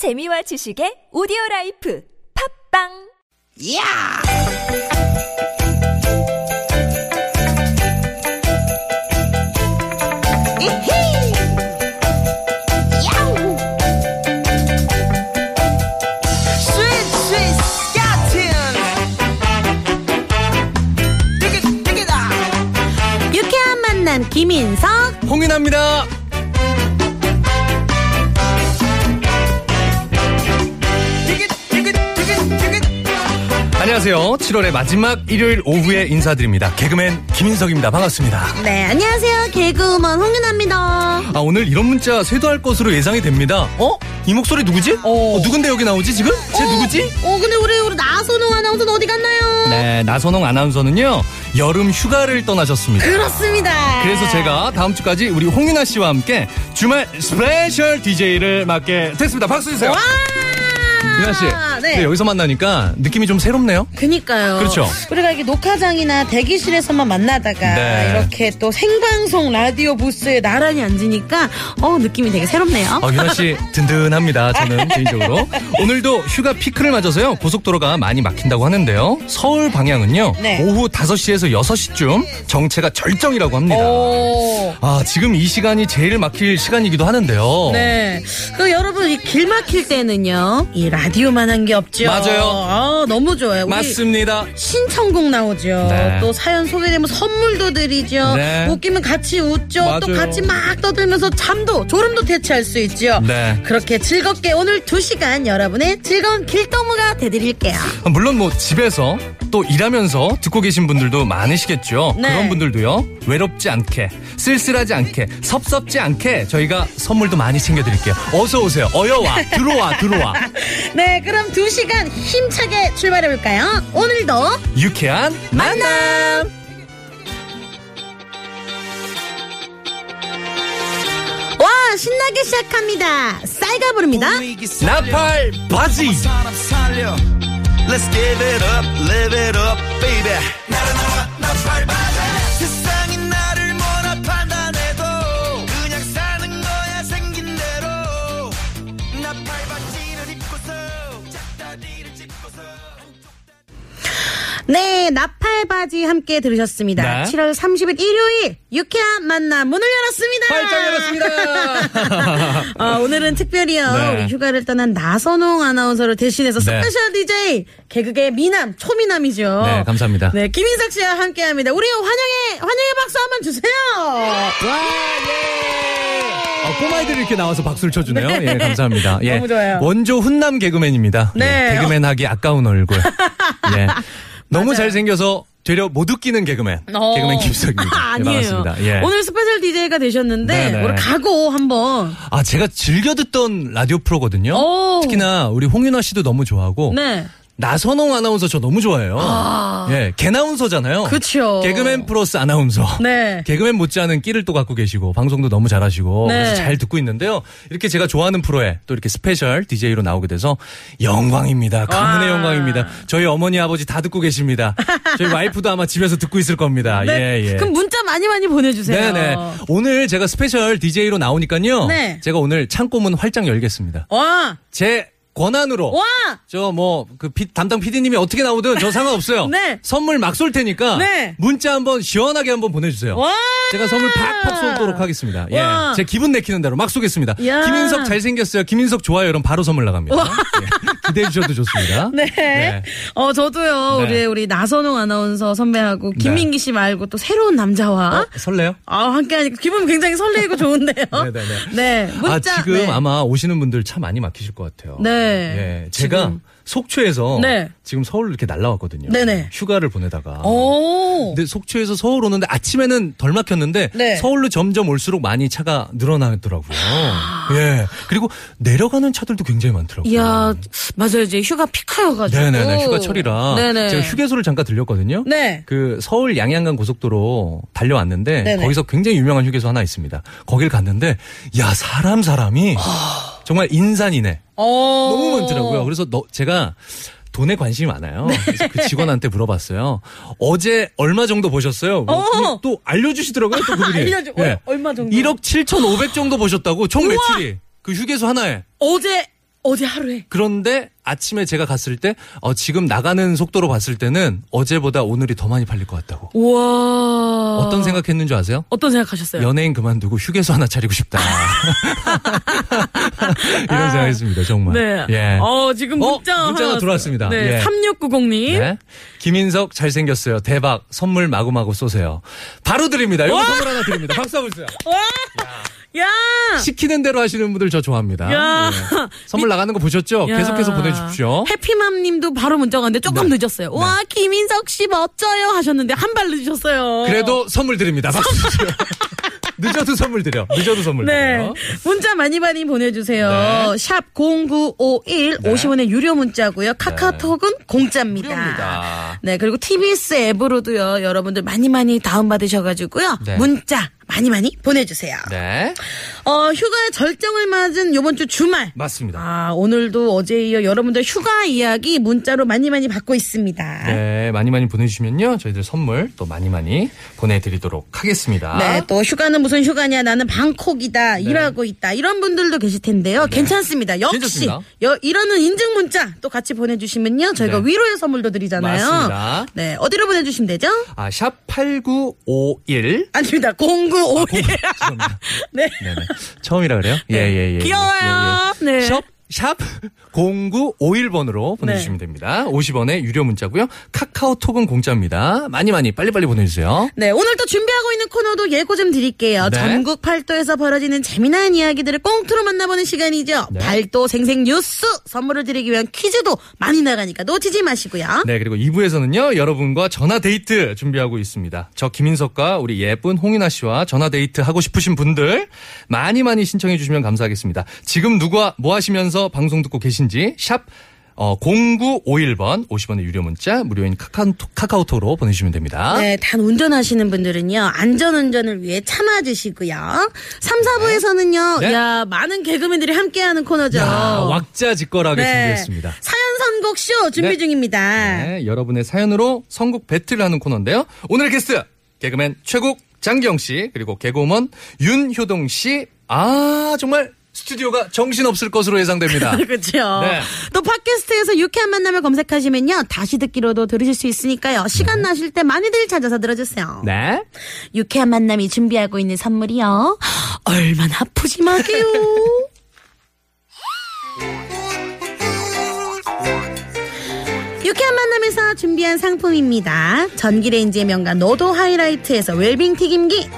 재미와 지식의 오디오 라이프 팝빵 야! 이히! 야우! 스윗 스카틴! 유쾌한 만남 김인석 홍인합니다. 안녕하세요. 7월의 마지막 일요일 오후에 인사드립니다. 개그맨 김인석입니다. 반갑습니다. 네 안녕하세요 개그우먼 홍윤아입니다 아, 오늘 이런 문자 쇄도할 것으로 예상이 됩니다. 어? 이 목소리 누구지? 어, 누군데 여기 나오지 지금? 쟤 누구지? 어 근데 우리 우리 나선홍 아나운서는 어디 갔나요? 네, 나선홍 아나운서는요. 여름 휴가를 떠나셨습니다. 그렇습니다 그래서 제가 다음 주까지 우리 홍윤아 씨와 함께 주말 스페셜 DJ를 맡게 됐습니다. 박수 주세요. 와 윤아 씨. 네. 근데 여기서 만나니까 느낌이 좀 새롭네요. 그니까요. 그렇죠. 우리가 이게 녹화장이나 대기실에서만 만나다가 네. 이렇게 또 생방송 라디오 부스에 나란히 앉으니까 어 느낌이 되게 새롭네요. 어, 윤아 씨 든든합니다. 저는 개인적으로 오늘도 휴가 피크를 맞아서요 고속도로가 많이 막힌다고 하는데요. 서울 방향은요 네. 오후 5시에서 6시쯤 정체가 절정이라고 합니다. 오. 아 지금 이 시간이 제일 막힐 시간이기도 하는데요. 네. 그 여러분 이 길 막힐 때는요. 이 라디오만한 게 없죠. 맞아요. 아, 너무 좋아요. 우리 맞습니다. 신청곡 나오죠. 네. 또 사연 소개되면 선물도 드리죠. 네. 웃기면 같이 웃죠. 또 맞아요. 같이 막 떠들면서 잠도 졸음도 대체할 수 있죠. 네. 그렇게 즐겁게 오늘 두시간 여러분의 즐거운 길동무가 되드릴게요. 아, 물론 뭐 집에서 또 일하면서 듣고 계신 분들도 많으시겠죠. 네. 그런 분들도요. 외롭지 않게, 쓸쓸하지 않게, 섭섭지 않게 저희가 선물도 많이 챙겨드릴게요. 어서 오세요. 어여와, 들어와, 들어와. 네, 그럼 두 시간 힘차게 출발해볼까요? 오늘도 유쾌한 만남. 와 신나게 시작합니다. 쌀가 부릅니다. 나팔 바지. Let's give it up, live it up, baby 나른나와 나팔바지 네, 나팔바지 함께 들으셨습니다. 네. 7월 30일 일요일 유쾌한 만남 문을 열었습니다. 활짝 열었습니다. 아, 오늘은 특별히요. 네. 우리 휴가를 떠난 나선홍 아나운서를 대신해서 네. special DJ 개그계 미남 초미남이죠. 네, 감사합니다. 네, 김인석 씨와 함께합니다. 우리 환영의 환영의 박수 한번 주세요. 와, 예. 아, 꼬마 아이들이 이렇게 나와서 박수를 쳐주네요. 네. 예, 감사합니다. 예. 너무 좋아요. 원조 훈남 개그맨입니다. 네. 예, 개그맨 하기 아까운 얼굴. 예. 너무. 잘생겨서 되려 못 웃기는 개그맨. 어. 개그맨 김인석입니다. 예, 아니에요. 반갑습니다. 예. 오늘 스페셜 DJ가 되셨는데 네네. 오늘 각오 한번. 아, 제가 즐겨 듣던 라디오 프로거든요. 오. 특히나 우리 홍윤아 씨도 너무 좋아하고. 네. 나선홍 아나운서 저 너무 좋아해요. 예, 개나운서잖아요. 그쵸. 개그맨 플러스 아나운서. 네. 개그맨 못지않은 끼를 또 갖고 계시고 방송도 너무 잘하시고 네. 그래서 잘 듣고 있는데요. 이렇게 제가 좋아하는 프로에 또 이렇게 special DJ로 나오게 돼서 영광입니다. 가문의 와. 영광입니다. 저희 어머니 아버지 다 듣고 계십니다. 저희 와이프도 아마 집에서 듣고 있을 겁니다. 네. 예, 예. 그럼 문자 많이 많이 보내주세요. 네네. 오늘 제가 special DJ로 나오니까요. 네. 제가 오늘 창고문 활짝 열겠습니다. 와, 제 권한으로 와, 저뭐 그 담당 PD님이 어떻게 나오든 저 상관없어요. 네. 선물 막 쏠 테니까 네. 문자 한번 시원하게 한번 보내주세요. 와. 제가 선물 팍팍 쏘도록 하겠습니다. 예. 와. 제 기분 내키는 대로 막 쏘겠습니다. 야. 김인석 잘생겼어요. 김인석 좋아요. 여러분 바로 선물 나갑니다. 예. 기대해 주셔도 좋습니다. 네. 네. 어, 저도요, 네. 우리, 우리 나선홍 아나운서 선배하고 김민기 씨 말고 또 새로운 남자와 어, 설레요? 아, 함께 하니까 기분 굉장히 설레이고 좋은데요. 네 네 네. 네. 문자. 아, 지금 네. 아마 오시는 분들 차 많이 막히실 것 같아요. 네. 예. 제가 지금. 속초에서 네. 지금 서울 이렇게 날라왔거든요. 네네. 휴가를 보내다가. 오. 근데 속초에서 서울 오는데 아침에는 덜 막혔는데 네. 서울로 점점 올수록 많이 차가 늘어나더라고요. 예. 그리고 내려가는 차들도 굉장히 많더라고요. 이야, 맞아요. 이제 휴가 피카여가지고. 네네네 휴가철이라 네네. 제가 휴게소를 잠깐 들렸거든요. 네. 그 서울 양양간 고속도로 달려왔는데 네네. 거기서 굉장히 유명한 휴게소 하나 있습니다. 거길 갔는데 야 사람 사람이 정말 인산이네. 어. 너무 많더라고요. 그래서 너, 제가 돈에 관심이 많아요. 그래서 그 직원한테 물어봤어요. 어제 얼마 정도 보셨어요? 뭐 어. 또 알려주시더라고요. 또 그분이. 알려줘. 얼- 얼마 정도? 1억 7,500 정도 보셨다고 총 우와. 매출이 그 휴게소 하나에. 어제 어제 하루에. 그런데 아침에 제가 갔을 때 어, 지금 나가는 속도로 봤을 때는 어제보다 오늘이 더 많이 팔릴 것 같다고. 우와. 어떤 생각했는 줄 아세요? 어떤 생각하셨어요? 연예인 그만두고 휴게소 하나 차리고 싶다. 이런 생각했습니다, 정말. 네. 예. 어, 지금 어, 문자 문자가 하나 들어왔습니다. 네. 예. 3690님. 네. 김인석 잘생겼어요. 대박. 선물 마구마구 쏘세요. 바로 드립니다. 여기 선물 하나 드립니다. 박수 한번 주세요. 야! 시키는 대로 하시는 분들 저 좋아합니다. 야. 예. 선물 나가는 거 보셨죠? 야. 계속해서 보내주십시오. 해피맘 님도 바로 문자가 왔는데 조금 네. 늦었어요. 와, 김인석 씨 멋져요 하셨는데 한 발 늦으셨어요. 그래도 선물 드립니다. 박수 주세요. 늦어도 선물 드려. 늦어도 선물 네. 드려요. 문자 많이 많이 보내주세요. 네. 샵 0951, 네. 50원의 유료 문자고요. 카카오톡은 공짜입니다. 무료입니다. 네, 그리고 TBS 앱으로도요, 여러분들 많이 많이 다운받으셔가지고요. 네. 문자 많이 많이 보내주세요. 네. 어, 휴가의 절정을 맞은 요번 주 주말. 맞습니다. 아, 오늘도 어제에 이어 여러분들 휴가 이야기 문자로 많이 많이 받고 있습니다. 네, 많이 많이 보내주시면요. 저희들 선물 또 많이 많이 보내드리도록 하겠습니다. 네, 또 휴가는 무슨 휴가냐? 나는 방콕이다. 일하고 있다. 이런 분들도 계실 텐데요. 괜찮습니다. 역시 네. 괜찮습니다. 여, 이러는 인증 문자 또 같이 보내주시면요. 저희가 네. 위로의 선물도 드리잖아요. 맞습니다. 네, 어디로 보내주시면 되죠? 아, 샵 8951. 아닙니다. 0951. 죄송합니다. 네. 네네. 처음이라 그래요? 예, 예, 예. 귀여워요. 예, 예. 네. 샵, 샵 0951번으로 보내주시면 됩니다. 50원의 유료 문자고요. 카카오톡은 공짜입니다. 많이 많이 빨리빨리 보내주세요. 네, 오늘 또 준비하고 있는 코너도 예고 좀 드릴게요. 네. 전국 팔도에서 벌어지는 재미난 이야기들을 꽁트로 만나보는 시간이죠. 네. 팔도 생생 뉴스 선물을 드리기 위한 퀴즈도 많이 나가니까 놓치지 마시고요. 네, 그리고 2부에서는요, 여러분과 전화 데이트 준비하고 있습니다. 저 김인석과 우리 예쁜 홍윤아 씨와 전화 데이트 하고 싶으신 분들 많이 많이 신청해 주시면 감사하겠습니다. 지금 누가 뭐 하시면서 방송 듣고 계신지, 샵, 어, 0951번 50원의 유료 문자, 무료인 카카오톡, 카카오 톡으로 보내주시면 됩니다. 네, 단 운전하시는 분들은요, 안전운전을 위해 참아주시고요. 3, 4부에서는요, 네. 야, 많은 개그맨들이 함께하는 코너죠. 야, 왁자지껄하게 네. 준비했습니다. 사연 선곡쇼 준비 네. 중입니다. 네, 여러분의 사연으로 선곡 배틀을 하는 코너인데요. 오늘의 게스트 개그맨 최국 장기영 씨 그리고 개그우먼 윤효동 씨. 아 정말 스튜디오가 정신 없을 것으로 예상됩니다. 그렇죠. 네. 또 팟캐스트에서 유쾌한 만남을 검색하시면요 다시 듣기로도 들으실 수 있으니까요 시간 나실 때 많이들 찾아서 들어주세요. 네. 유쾌한 만남이 준비하고 있는 선물이요 얼마나 푸짐하게요. 유쾌한 만남에서 준비한 상품입니다. 전기레인지의 명가 노도 하이라이트에서 웰빙 튀김기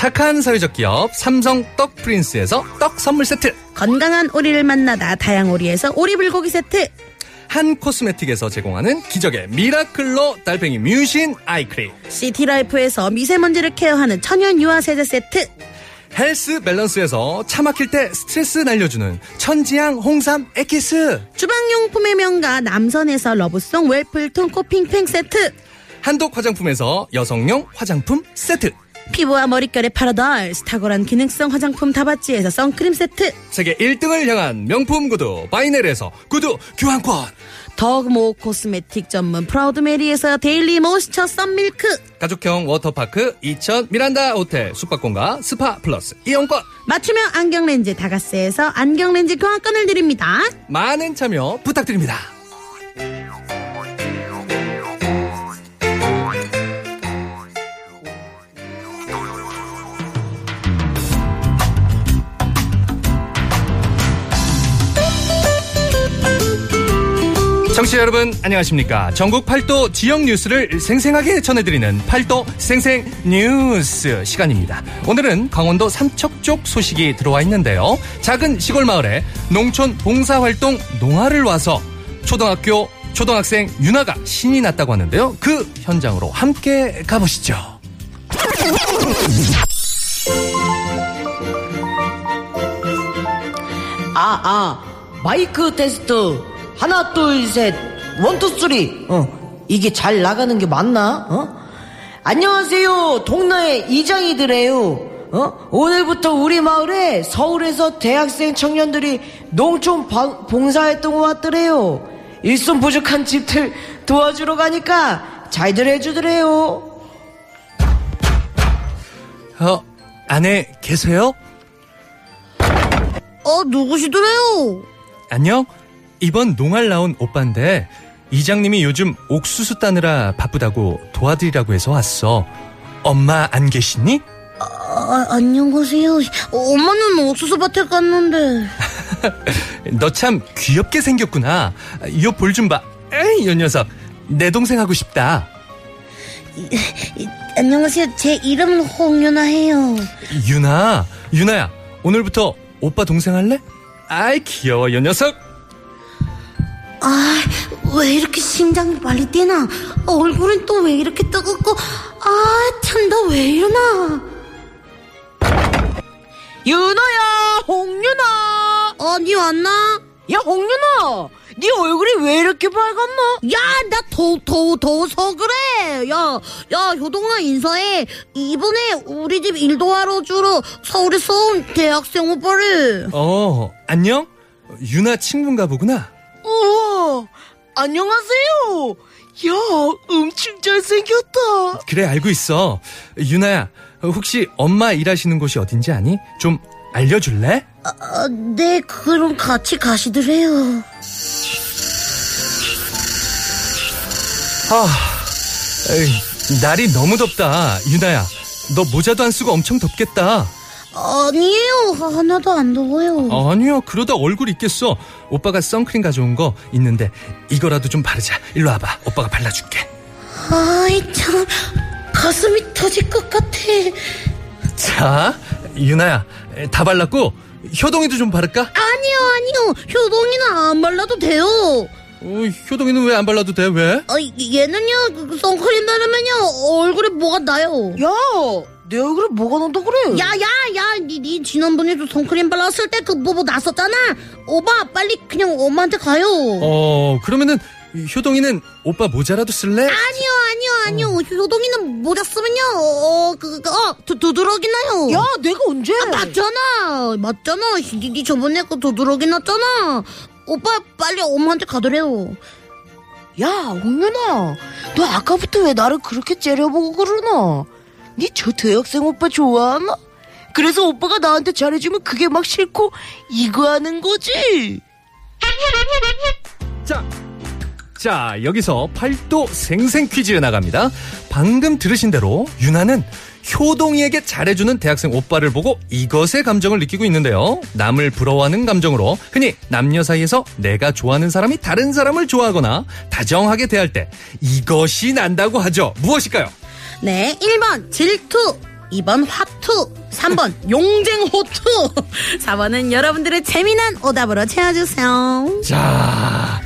착한 사회적 기업 삼성 떡 프린스에서 떡 선물 세트. 건강한 오리를 만나다 다양 오리에서 오리 불고기 세트 한 코스메틱에서 제공하는 기적의 미라클로 달팽이 뮤신 아이크림. 시티라이프에서 미세먼지를 케어하는 천연 유화 세제 세트 헬스 밸런스에서 차 막힐 때 스트레스 날려주는 천지향 홍삼 에키스. 주방용품의 명가 남선에서 러브송 웰플톤 코팅팬 세트 한독 화장품에서 여성용 화장품 세트. 피부와 머릿결의 파라다이스 탁월한 기능성 화장품 다바찌에서 선크림 세트 세계 1등을 향한 명품 구두 바이넬에서 구두 교환권. 더모 코스메틱 전문 프라우드메리에서 daily moisture sun milk 가족형 워터파크 이천 미란다 호텔 숙박권과 스파 플러스 이용권. 맞춤형 안경렌즈 다가스에서 안경렌즈 교환권을 드립니다 많은 참여 부탁드립니다. 청취자 여러분 안녕하십니까? 전국 팔도 지역 뉴스를 생생하게 전해드리는 팔도 생생 뉴스 시간입니다. 오늘은 강원도 삼척 쪽 소식이 들어와 있는데요. 작은 시골 마을에 농촌 봉사활동 농아를 와서 초등학교 초등학생 윤아가 신이 났다고 하는데요. 그 현장으로 함께 가보시죠. 아, 아, 마이크 테스트. 하나, 둘, 셋. one, two, three. 어, 이게 잘 나가는 게 맞나? 어? 안녕하세요. 동네 이장이드래요. 어? 오늘부터 우리 마을에 서울에서 대학생 청년들이 농촌 방- 봉사활동 왔더래요. 일손 부족한 집들 도와주러 가니까 잘들 해주더래요. 어 안에 계세요? 어 누구시더래요 안녕? 이번 농활 나온 오빠인데 이장님이 요즘 옥수수 따느라 바쁘다고 도와드리라고 해서 왔어. 엄마 안 계시니? 아, 안녕하세요. 엄마는 옥수수 밭에 갔는데. 너 참 귀엽게 생겼구나. 요 볼 좀 봐. 에이, 요 녀석. 내 동생 하고 싶다. 안녕하세요. 제 이름은 홍윤아예요. 유나, 유나야. 오늘부터 오빠 동생 할래? 아이, 귀여워, 요 녀석. 아, 왜 이렇게 심장이 빨리 뛰나? 얼굴은 또 왜 이렇게 뜨겁고, 아, 참, 나 왜 이러나? 윤아야, 홍윤아. 아니, 왔나? 야, 홍윤아. 네 얼굴이 왜 이렇게 빨갛나? 야, 나 더, 더, 더워서 그래. 야, 야, 효동아 인사해. 이번에 우리 집 일도 하러 주러 서울에서 온 대학생 오빠를. 어, 안녕? 유나 친구인가 보구나. 우와, 안녕하세요. 야, 엄청 잘생겼다. 그래, 알고 있어. 유나야, 혹시 엄마 일하시는 곳이 어딘지 아니? 좀 알려줄래? 아, 네, 그럼 같이 가시더래요. 아, 에이, 날이 너무 덥다. 유나야, 너 모자도 안 쓰고 엄청 덥겠다. 아니에요. 하나도 안 더워요. 아니야, 그러다 얼굴 있겠어. 오빠가 선크림 가져온 거 있는데 이거라도 좀 바르자. 일로 와봐. 오빠가 발라줄게. 아이, 참, 가슴이 터질 것 같아. 자, 유나야, 에, 다 발랐고 효동이도 좀 바를까? 아니요, 아니요. 효동이는 안 발라도 돼요. 어, 효동이는 왜 안 발라도 돼? 왜? 아, 얘는요, 그 선크림 바르면요, 얼굴에 뭐가 나요. 야, 내 얼굴에 뭐가 난다 그래? 야, 야, 야, 니, 니 지난번에도 선크림 발랐을 때 그 뭐뭐 났었잖아. 오빠, 빨리 그냥 엄마한테 가요. 어, 그러면은 효동이는 오빠 모자라도 쓸래? 아니요, 아니요, 아니요. 효동이는 모자 쓰면요, 어, 그, 그, 어, 두, 두드러기 나요. 야, 내가 언제? 아, 맞잖아. 맞잖아. 니, 니 저번에 그 두드러기 났잖아. 오빠, 빨리 엄마한테 가더래요. 야, 홍윤아, 너 아까부터 왜 나를 그렇게 째려보고 그러나? 니 저 대학생 오빠 좋아하나? 그래서 오빠가 나한테 잘해주면 그게 막 싫고 이거 하는 거지? 자, 자, 여기서 팔도 생생 퀴즈 나갑니다. 방금 들으신 대로 유나는 효동이에게 잘해주는 대학생 오빠를 보고 이것의 감정을 느끼고 있는데요. 남을 부러워하는 감정으로 흔히 남녀 사이에서 내가 좋아하는 사람이 다른 사람을 좋아하거나 다정하게 대할 때 이것이 난다고 하죠. 무엇일까요? 네, 1번 질투, 2번 화투, 3번 용쟁호투, 4번은 여러분들의 재미난 오답으로 채워주세요. 자,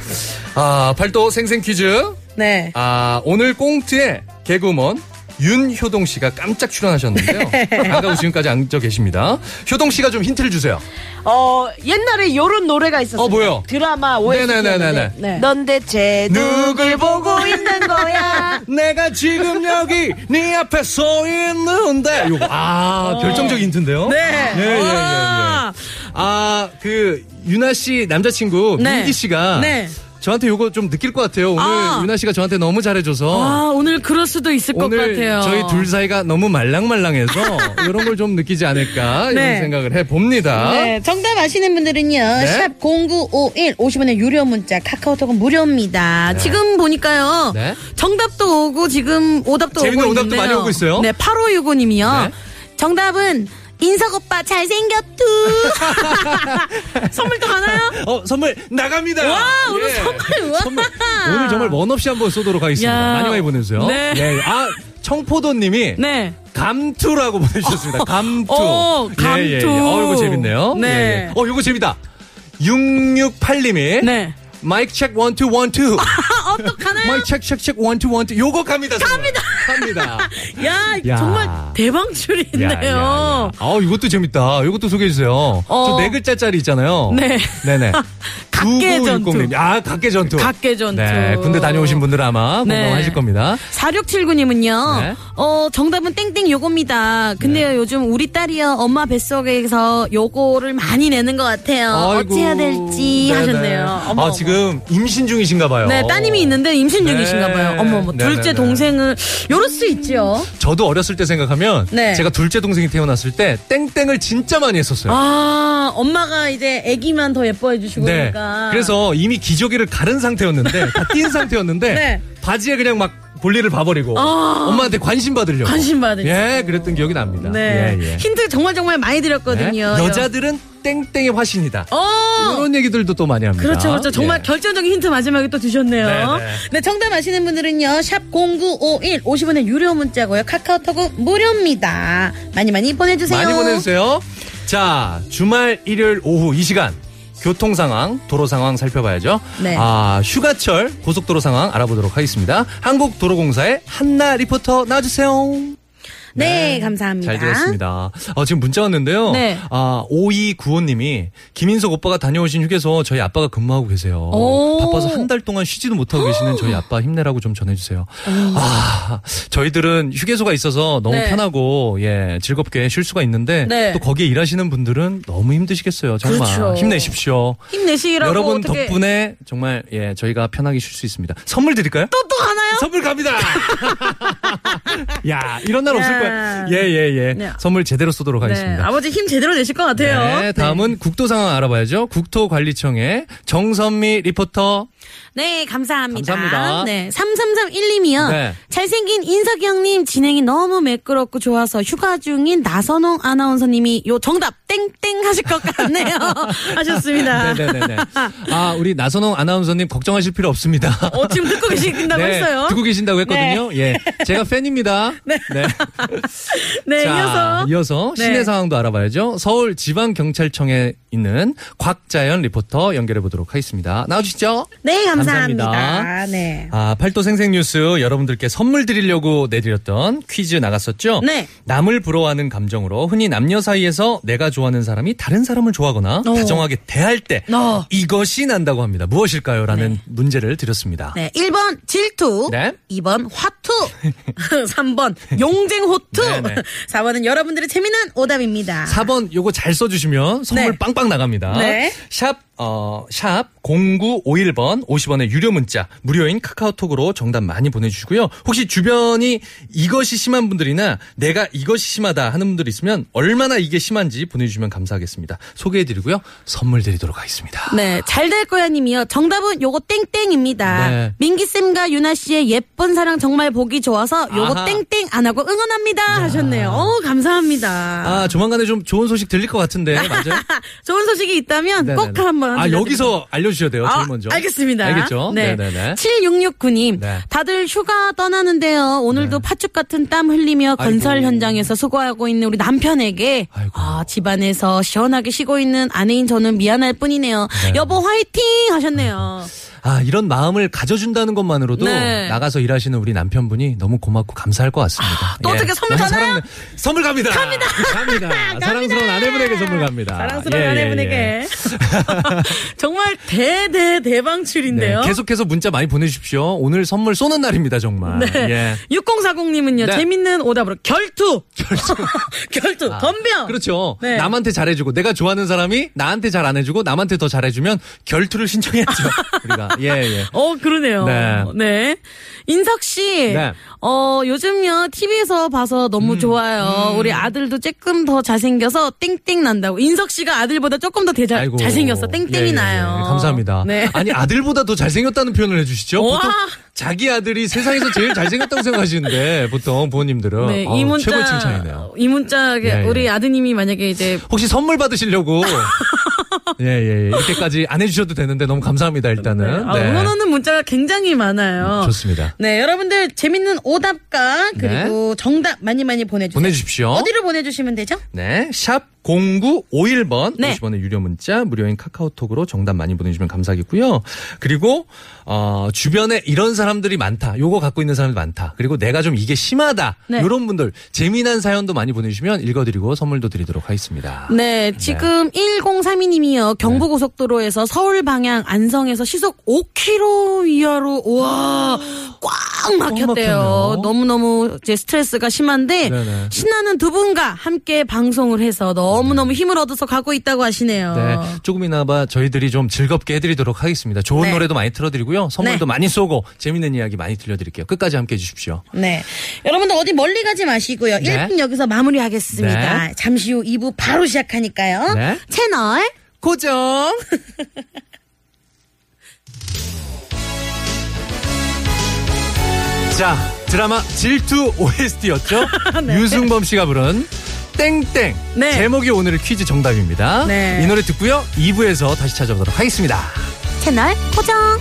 아, 팔도 생생 퀴즈. 네. 아, 오늘 꽁트에 개그우먼 윤효동 씨가 깜짝 출연하셨는데요. 아까 지금까지 앉아 계십니다. 효동 씨가 좀 힌트를 주세요. 어, 옛날에 요런 노래가 있었어요. 어, 뭐요? 드라마 OST. 네네네네네. 네. 넌 대체 누굴 보고 있는 거야? 내가 지금 여기 네 앞에 서 있는데. 요거, 아, 결정적 힌트인데요? 네. 예, 예, 예, 예. 와. 아, 그, 유나 씨 남자친구, 네. 민기 씨가. 네. 저한테 요거 좀 느낄 것 같아요. 오늘 아. 유나 씨가 저한테 너무 잘해줘서. 아, 오늘 그럴 수도 있을 것 오늘 같아요. 저희 둘 사이가 너무 말랑말랑해서 이런 걸 좀 느끼지 않을까 이런 네. 생각을 해봅니다. 네, 정답 아시는 분들은요. 네. 샵0951 50원의 유료 문자 카카오톡은 무료입니다. 지금 보니까요. 네. 정답도 오고 지금 오답도 재밌는 오답도 있는데요. 많이 오고 있어요. 네, 8565님이요. 네. 정답은 인석 오빠 잘생겼투. 선물도 가나요? 어, 선물 나갑니다. 와, 오늘 예. 선물, 와. 오늘 정말 원 없이 한번 쏘도록 하겠습니다. 야. 많이 많이 보내주세요. 네. 아, 청포도님이 네. 감투라고 보내주셨습니다. 감투. 어, 감투. 예, 예, 예. 어, 이거 재밌네요. 네. 예, 예. 어, 이거 재밌다. 668님이 네. 마이크 check one two one two. 아, 어떡하나요? 마이크 check check check one two one two. 요거 갑니다. 갑니다. 갑니다. 야, 야. 정말 야. 아, 이것도 재밌다. 이것도 소개해 주세요. 어. 저 네 글자짜리 있잖아요. 네. 네네. 각개 전투. 9960님. 아, 각개 전투. 각개 전투. 네, 군대 다녀오신 분들은 아마 네. 공감하실 겁니다. 4679님은요, 네. 어, 정답은 땡땡 요겁니다. 근데요, 요즘 우리 딸이요, 엄마 뱃속에서 요거를 많이 내는 것 같아요. 아이고. 어찌해야 될지 네네. 하셨네요. 어머, 아, 어머. 지금 임신 중이신가 봐요. 네, 따님이 있는데 임신 네. 중이신가 봐요. 어머, 어머, 네네네. 둘째 동생을, 요럴 수 있죠. 저도 어렸을 때 생각하면 네. 제가 둘째 동생이 태어났을 때 땡땡을 진짜 많이 했었어요. 아, 엄마가 이제 아기만 더 예뻐해 주시고 네. 그러니까. 아. 그래서 이미 기저귀를 가른 상태였는데 다띈 상태였는데 네. 바지에 그냥 막 볼일을 봐버리고 아. 엄마한테 관심 받으려고 관심 받으려고. 예 그랬던 기억이 납니다. 네. 예, 예. 힌트 정말 정말 많이 드렸거든요. 네. 여자들은 땡땡의 화신이다. 어! 이런 얘기들도 또 많이 합니다. 그렇죠, 그렇죠. 정말 예. 결정적인 힌트 마지막에 또 주셨네요. 네, 네. 정답 아시는 분들은요, 샵 0951, 50원의 유료 문자고요. 카카오톡은 무료입니다. 많이 많이 보내주세요. 많이 보내주세요. 자, 주말 일요일 오후 이 시간 교통 상황, 도로 상황 살펴봐야죠. 네. 아, 휴가철 고속도로 상황 알아보도록 하겠습니다. 한국도로공사의 한나 리포터 나와주세요. 네, 감사합니다. 잘 들었습니다. 어, 지금 문자 왔는데요. 네. 아, 5295님이 김인석 오빠가 다녀오신 휴게소 저희 아빠가 근무하고 계세요. 오. 바빠서 한 달 동안 쉬지도 못하고 계시는 저희 아빠 힘내라고 좀 전해주세요. 아, 저희들은 휴게소가 있어서 너무 네. 편하고, 예, 즐겁게 쉴 수가 있는데, 네. 또 거기에 일하시는 분들은 너무 힘드시겠어요. 정말. 그렇죠. 힘내십시오. 힘내시라고. 여러분 어떻게... 덕분에 정말, 예, 저희가 편하게 쉴 수 있습니다. 선물 드릴까요? 또, 또 하나요? 선물 갑니다. 야, 이런 날 없을 야. 거야. 예, 예, 예. 네. 선물 제대로 쏘도록 네, 하겠습니다. 아버지 힘 제대로 내실 것 같아요. 네, 다음은 국도 상황 알아봐야죠. 국토관리청의 정선미 리포터. 네, 감사합니다. 감사합니다. 네, 3331님이요. 네. 잘생긴 인석이 형님 진행이 너무 매끄럽고 좋아서 휴가 중인 나선홍 아나운서님이 요 정답 땡땡 하실 것 같네요. 하셨습니다. 네네네네. 아, 우리 나선홍 아나운서님 걱정하실 필요 없습니다. 어, 지금 듣고 계신다고 네, 했어요. 듣고 계신다고 했거든요. 예. 제가 팬입니다. 네. 네, 자, 이어서. 이어서 네. 시내 상황도 알아봐야죠. 서울 지방경찰청에 있는 곽자연 리포터 연결해 보도록 하겠습니다. 나와주시죠. 네, 감사합니다. 감사합니다. 네. 아, 팔도 생생뉴스 여러분들께 선물 드리려고 내드렸던 퀴즈 나갔었죠? 네. 남을 부러워하는 감정으로 흔히 남녀 사이에서 내가 좋아하는 사람이 다른 사람을 좋아하거나 어. 다정하게 대할 때 어. 이것이 난다고 합니다. 무엇일까요? 라는 문제를 드렸습니다. 네, 1번 질투, 네. 2번 화투, 3번 용쟁호투, 네, 네. 4번은 여러분들의 재미난 오답입니다. 4번 요거 잘 써주시면 선물 네. 빵빵 나갑니다. 네. 샵, 어, 샵 0951번 50원의 유료 문자 무료인 카카오톡으로 정답 많이 보내주시고요. 혹시 주변이 이것이 심한 분들이나 내가 이것이 심하다 하는 분들 있으면 얼마나 이게 심한지 보내주시면 감사하겠습니다. 소개해드리고요. 선물 드리도록 하겠습니다. 네, 잘 될 거야 님이요. 정답은 요거 땡땡입니다. 네. 민기쌤과 유나씨의 예쁜 사랑 정말 보기 좋아서 요거 아하. 땡땡 안 하고 응원합니다 하셨네요. 어 감사합니다. 아, 조만간에 좀 좋은 소식 들릴 것 같은데, 맞아요? 좋은 소식이 있다면 꼭 네네네. 한번. 아, 여기서 알려 주셔야 돼요, 제일 아, 먼저. 알겠습니다. 알겠죠? 네. 네네네. 7669님. 네. 다들 휴가 떠나는데요. 오늘도 팥죽 같은 땀 흘리며 건설 아이고. 현장에서 수고하고 있는 우리 남편에게 아이고. 아, 집안에서 시원하게 쉬고 있는 아내인 저는 미안할 뿐이네요. 여보 화이팅 하셨네요. 아, 이런 마음을 가져준다는 것만으로도 네. 나가서 일하시는 우리 남편분이 너무 고맙고 감사할 것 같습니다. 예. 또 어떻게 선물 너무 가나요? 선물 갑니다. 갑니다. 갑니다. 사랑스러운 아내분에게 선물 갑니다. 사랑스러운 예, 예, 아내분에게. 예. 정말 대대 대방출인데요. 네, 계속해서 문자 많이 보내주십시오. 오늘 선물 쏘는 날입니다, 정말. 네. 예. 6040님은요, 네. 재밌는 오답으로 결투! 결투! 결투! 아, 덤벼! 그렇죠. 네. 남한테 잘해주고 내가 좋아하는 사람이 나한테 잘 안 해주고 남한테 더 잘해주면 결투를 신청해야죠. 우리가 예 예. 어, 그러네요. 네. 네. 인석 씨. 네. 음. 어, 요즘요, TV에서 봐서 너무 좋아요. 우리 아들도 조금 더 잘생겨서 땡땡 난다고. 인석 씨가 아들보다 조금 더 대자, 아이고. 잘생겼어. 땡땡이 예, 예, 예. 나요. 감사합니다. 네. 아니 아들보다 더 잘생겼다는 표현을 해주시죠. 와. 보통 자기 아들이 세상에서 제일 잘생겼다고 생각하시는데 보통 부모님들은 네, 이 문자. 최고의 칭찬이네요. 이 문자, 예, 예. 우리 아드님이 만약에 이제 혹시 선물 받으시려고 예예 예, 이렇게까지 안 해주셔도 되는데 너무 감사합니다 일단은. 아, 네. 응원하는 문자가 굉장히 많아요. 좋습니다. 네, 여러분들 재밌는 오답과 그리고 정답 많이 많이 보내주세요. 보내주십시오. 어디로 보내주시면 되죠? 네, 샵 0951번 네. 50원의 유료 문자 무료인 카카오톡으로 정답 많이 보내주시면 감사하겠고요. 그리고 어, 주변에 이런 사람들이 많다. 요거 갖고 있는 사람들 많다. 그리고 내가 좀 이게 심하다. 네. 이런 분들 재미난 사연도 많이 보내주시면 읽어드리고 선물도 드리도록 하하겠습니다 네, 지금 1032님이요. 경부고속도로에서 서울 방향 안성에서 시속 5km 이하로 와, 꽉 막혔대요. 막혔네요. 너무 너무 이제 스트레스가 심한데 네네. 신나는 두 분과 함께 방송을 해서 너무 너무 힘을 얻어서 가고 있다고 하시네요. 네, 조금이나마 저희들이 좀 즐겁게 해드리도록 하겠습니다. 좋은 네. 노래도 많이 틀어드리고요. 선물도 네. 많이 쏘고 재밌는 이야기 많이 들려드릴게요. 끝까지 함께 해 주십시오. 네. 여러분들 어디 멀리 가지 마시고요. 네. 1분 여기서 마무리하겠습니다. 네. 잠시 후 2부 바로 시작하니까요. 네. 채널 고정! 자, 드라마 질투 OST였죠? 네. 유승범 씨가 부른 땡땡. 네. 제목이 오늘의 퀴즈 정답입니다. 네. 이 노래 듣고요. 2부에서 다시 찾아보도록 하겠습니다. 채널 고정.